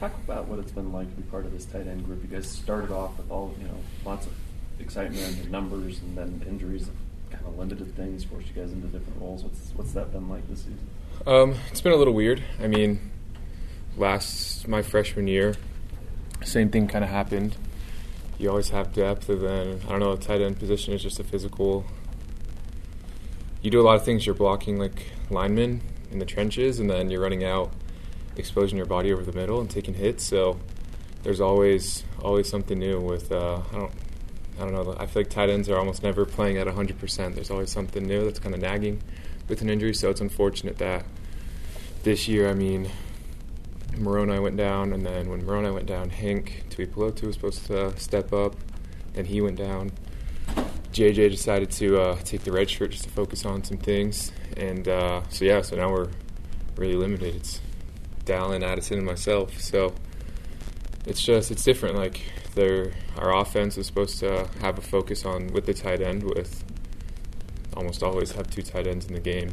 Talk about what it's been like to be part of this tight end group. You guys started off with all you know, lots of excitement and numbers, and then injuries kind of limited things, forced you guys into different roles. What's what's that been like this season? Um, it's been a little weird. I mean, last my freshman year, same thing kind of happened. You always have depth, and then I don't know. Tight end position is just a physical. You do a lot of things. You're blocking like linemen in the trenches, and then you're running out, exposing your body over the middle and taking hits. So there's always always something new with. Uh, I don't. I don't know. I feel like tight ends are almost never playing at 100%. There's always something new that's kind of nagging with an injury. So it's unfortunate that this year, I mean, Moroni went down, and then when Moroni went down, Hank Tuipulotu was supposed to step up. Then he went down. JJ decided to uh, take the red shirt just to focus on some things, and uh, so yeah, so now we're really limited. It's Dallin, Addison, and myself. So it's just it's different. Like there, our offense is supposed to have a focus on with the tight end. With almost always have two tight ends in the game,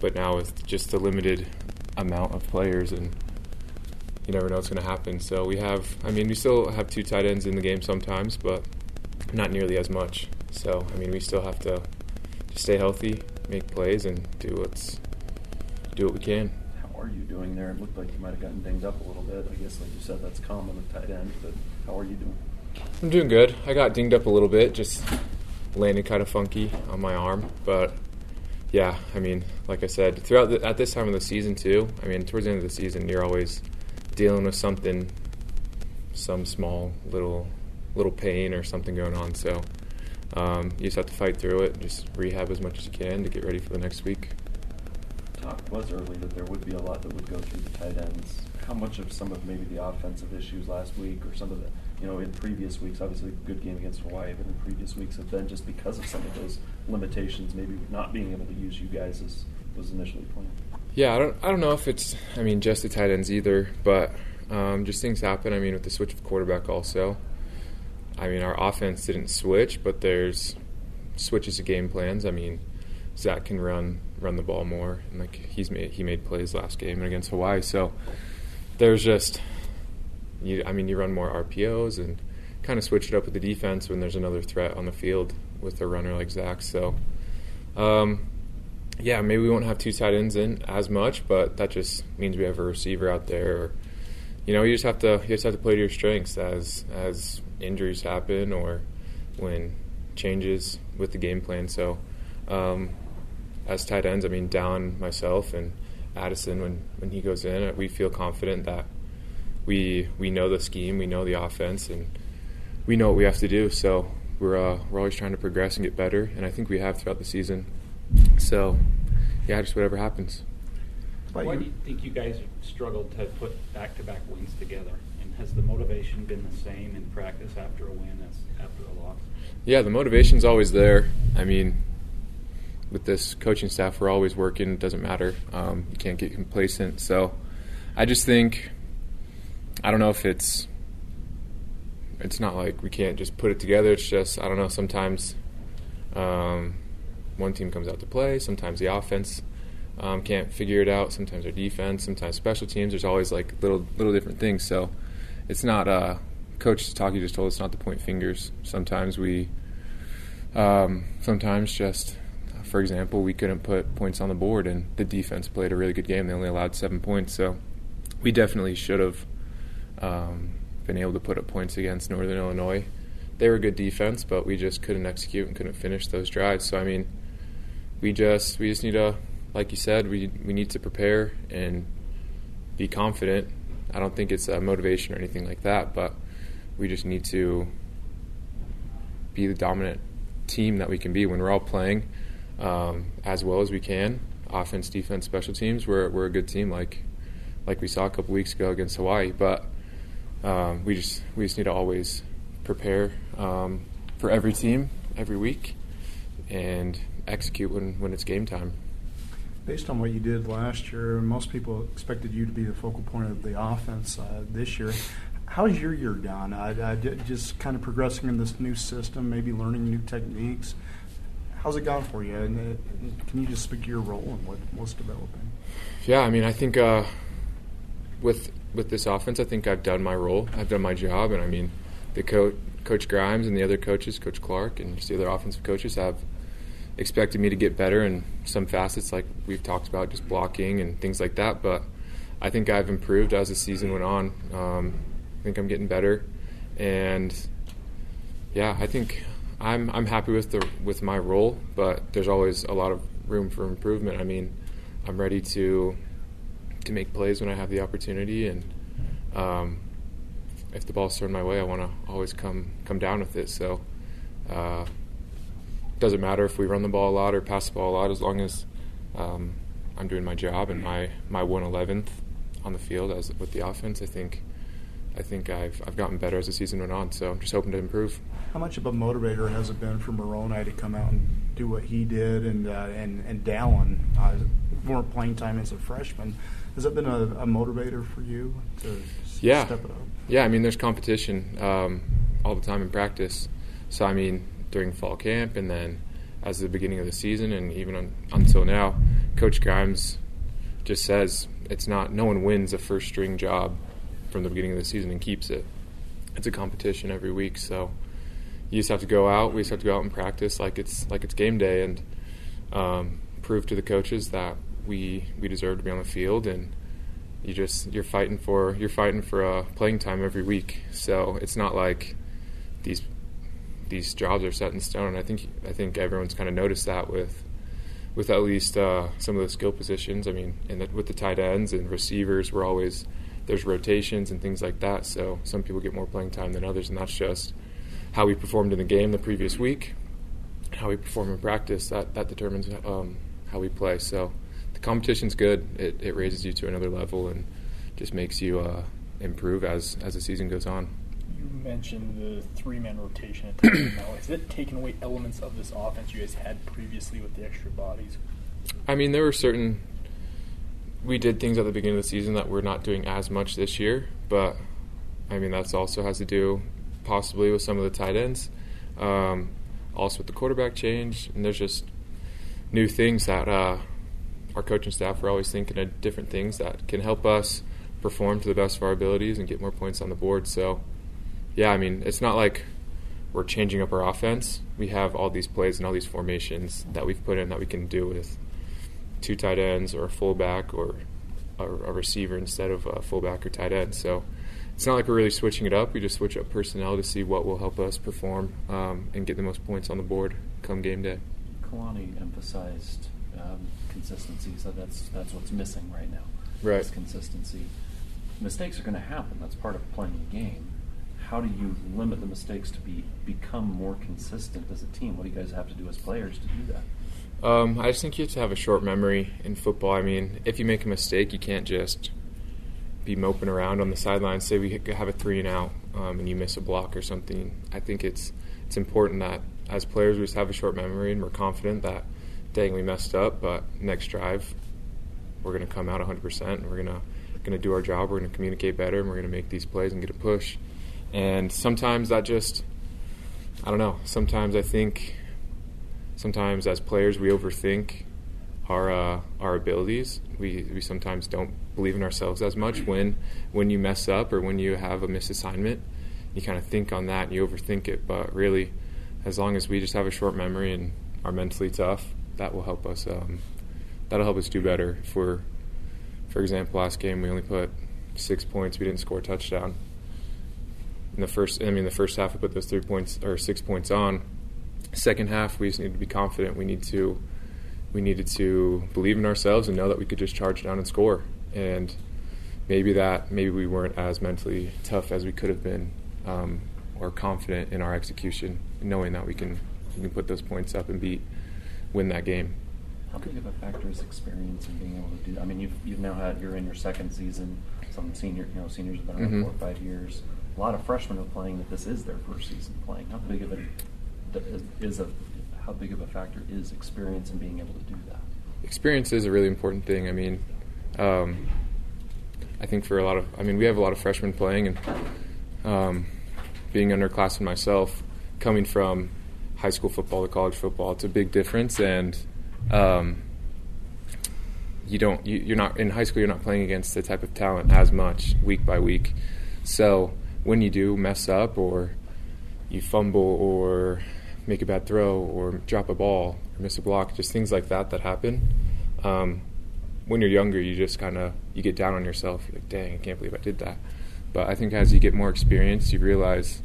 but now with just a limited amount of players and you never know what's going to happen. So we have, I mean, we still have two tight ends in the game sometimes, but not nearly as much. So I mean, we still have to just stay healthy, make plays, and do what's do what we can. Are you doing there? It looked like you might have gotten dinged up a little bit. I guess, like you said, that's common with tight end. But how are you doing? I'm doing good. I got dinged up a little bit, just landed kind of funky on my arm, but yeah, I mean, like I said, throughout the, at this time of the season too. I mean, towards the end of the season, you're always dealing with something, some small little little pain or something going on. So um, you just have to fight through it, just rehab as much as you can to get ready for the next week. Talk was early that there would be a lot that would go through the tight ends. How much of some of maybe the offensive issues last week, or some of the you know in previous weeks, obviously good game against Hawaii, but in previous weeks have been just because of some of those limitations, maybe not being able to use you guys as was initially planned. Yeah, I don't. I don't know if it's. I mean, just the tight ends either, but um, just things happen. I mean, with the switch of quarterback, also. I mean, our offense didn't switch, but there's switches of game plans. I mean, Zach can run run the ball more, and like he's made he made plays last game against Hawaii. So there's just, you, I mean, you run more RPOs and kind of switch it up with the defense when there's another threat on the field with a runner like Zach. So. Um, yeah, maybe we won't have two tight ends in as much, but that just means we have a receiver out there. Or, you know, you just have to you just have to play to your strengths as as injuries happen or when changes with the game plan. So, um, as tight ends, I mean, Dallin myself and Addison, when when he goes in, we feel confident that we we know the scheme, we know the offense, and we know what we have to do. So we're uh, we're always trying to progress and get better, and I think we have throughout the season. So, yeah, just whatever happens. Why do you think you guys struggled to put back-to-back wins together? And has the motivation been the same in practice after a win as after a loss? Yeah, the motivation's always there. I mean, with this coaching staff, we're always working. It doesn't matter. Um, you can't get complacent. So, I just think I don't know if it's it's not like we can't just put it together. It's just I don't know. Sometimes. Um, one team comes out to play. Sometimes the offense um, can't figure it out. Sometimes our defense. Sometimes special teams. There's always like little little different things. So it's not. Uh, Coach Taki just told us not to point fingers. Sometimes we. Um, sometimes just, for example, we couldn't put points on the board, and the defense played a really good game. They only allowed seven points, so we definitely should have um, been able to put up points against Northern Illinois. They were good defense, but we just couldn't execute and couldn't finish those drives. So I mean, we just we just need to, like you said, we we need to prepare and be confident. I don't think it's a motivation or anything like that, but we just need to be the dominant team that we can be when we're all playing um, as well as we can. Offense, defense, special teams. We're we're a good team, like like we saw a couple weeks ago against Hawaii. But um, we just we just need to always prepare um, for every team every week and execute when, when it's game time. Based on what you did last year, most people expected you to be the focal point of the offense uh, this year. How's your year gone? I, I, just kind of progressing in this new system, maybe learning new techniques. How's it gone for you? And uh, can you just speak to your role and what, what's developing? Yeah, I mean, I think uh, with with this offense, I think I've done my role. I've done my job, and I mean, the coach, Coach Grimes, and the other coaches, Coach Clark, and just the other offensive coaches have expected me to get better in some facets, like we've talked about, just blocking and things like that. But I think I've improved as the season went on. Um, I think I'm getting better, and yeah, I think I'm I'm happy with the with my role. But there's always a lot of room for improvement. I mean, I'm ready to to make plays when I have the opportunity, and um, if the ball's thrown my way, I want to always come come down with it. So. Uh, doesn't matter if we run the ball a lot or pass the ball a lot, as long as um, I'm doing my job and my my one eleventh on the field as with the offense. I think I think I've I've gotten better as the season went on. So I'm just hoping to improve. How much of a motivator has it been for Moroni to come out and do what he did, and uh, and and Dallin uh, more playing time as a freshman? Has that been a, a motivator for you to yeah. step it up? Yeah, I mean, there's competition um, all the time in practice. So I mean, during fall camp and then as the beginning of the season and even on, until now, Coach Grimes just says it's not no one wins a first string job from the beginning of the season and keeps it. It's a competition every week, so you just have to go out. We just have to go out and practice like it's like it's game day and um, prove to the coaches that we we deserve to be on the field and you just you're fighting for you're fighting for uh, playing time every week. So it's not like these these jobs are set in stone. And I think I think everyone's kind of noticed that with with at least uh, some of the skill positions. I mean, and with the tight ends and receivers, we're always there's rotations and things like that. So some people get more playing time than others, and that's just how we performed in the game the previous week, how we perform in practice. That that determines um, how we play. So the competition's good. It, it raises you to another level and just makes you uh, improve as as the season goes on you mentioned the three man rotation at times now. Has it taken away elements of this offense you guys had previously with the extra bodies? I mean, there were certain. We did things at the beginning of the season that we're not doing as much this year, but I mean, that's also has to do possibly with some of the tight ends. Um, also with the quarterback change, and there's just new things that uh, our coaching staff are always thinking of different things that can help us perform to the best of our abilities and get more points on the board. So yeah, I mean, it's not like we're changing up our offense. We have all these plays and all these formations that we've put in that we can do with two tight ends or a fullback or a, a receiver instead of a fullback or tight end. So it's not like we're really switching it up. We just switch up personnel to see what will help us perform um, and get the most points on the board come game day. Kalani emphasized um, consistency, so that's that's what's missing right now. Right. Is consistency. Mistakes are going to happen. That's part of playing a game how do you limit the mistakes to be become more consistent as a team? What do you guys have to do as players to do that? Um, I just think you have to have a short memory in football. I mean, if you make a mistake, you can't just be moping around on the sidelines. Say we have a three and out, um, and you miss a block or something. I think it's it's important that as players we just have a short memory and we're confident that, dang, we messed up, but next drive we're going to come out 100% and we're going to going to do our job. We're going to communicate better, and we're going to make these plays and get a push. And sometimes that just, I don't know, sometimes I think, sometimes as players we overthink our uh, our abilities. We we sometimes don't believe in ourselves as much when when you mess up or when you have a misassignment. You kind of think on that and you overthink it. But really, as long as we just have a short memory and are mentally tough, that will help us. Um, that'll help us do better. If we're, for example, last game we only put six points, we didn't score a touchdown in the first. I mean, the first half we put those three points or six points on. Second half, we just need to be confident. We need to we needed to believe in ourselves and know that we could just charge down and score. And maybe that maybe we weren't as mentally tough as we could have been, um, or confident in our execution, knowing that we can we can put those points up and beat win that game. How big of a factor is experience in being able to do that? I mean, you've, you've now had you're in your second season. Some senior, you know, seniors have been around mm-hmm. four or five years a lot of freshmen are playing that this is their first season playing. How big of a is a how big of a factor is experience and being able to do that? Experience is a really important thing. I mean, um, I think for a lot of, I mean, we have a lot of freshmen playing, and um, being underclassmen myself, coming from high school football to college football, it's a big difference, and um, you don't you, you're not in high school. You're not playing against the type of talent as much week by week. So when you do mess up or you fumble or make a bad throw or drop a ball or miss a block, just things like that that happen. Um, when you're younger, you just kind of you get down on yourself. You're like, dang, I can't believe I did that. But I think as you get more experience, you realize,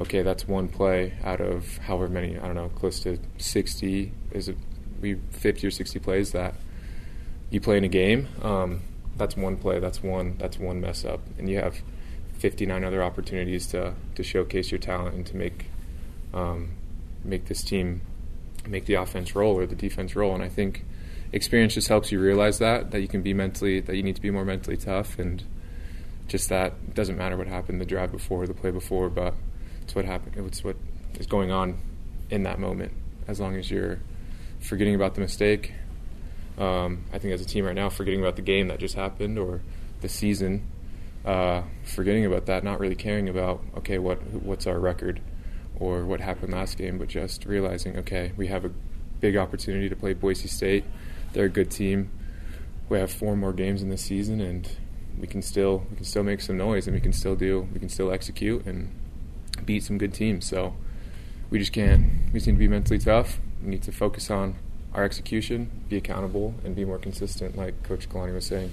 okay, that's one play out of however many. I don't know, close to 60 is it we 50 or 60 plays that you play in a game. Um, that's one play. That's one. That's one mess up, and you have 59 other opportunities to to showcase your talent and to make um, make this team make the offense roll or the defense roll. And I think experience just helps you realize that that you can be mentally that you need to be more mentally tough and just that it doesn't matter what happened the drive before the play before, but it's what happened. It's what is going on in that moment. As long as you're forgetting about the mistake, um, I think as a team right now, forgetting about the game that just happened or the season, uh, forgetting about that, not really caring about okay, what what's our record or what happened last game, but just realizing okay, we have a big opportunity to play Boise State. They're a good team. We have four more games in the season, and we can still we can still make some noise, and we can still do we can still execute and beat some good teams. So we just can't. We just need to be mentally tough. We need to focus on our execution, be accountable, and be more consistent, like Coach Kalani was saying.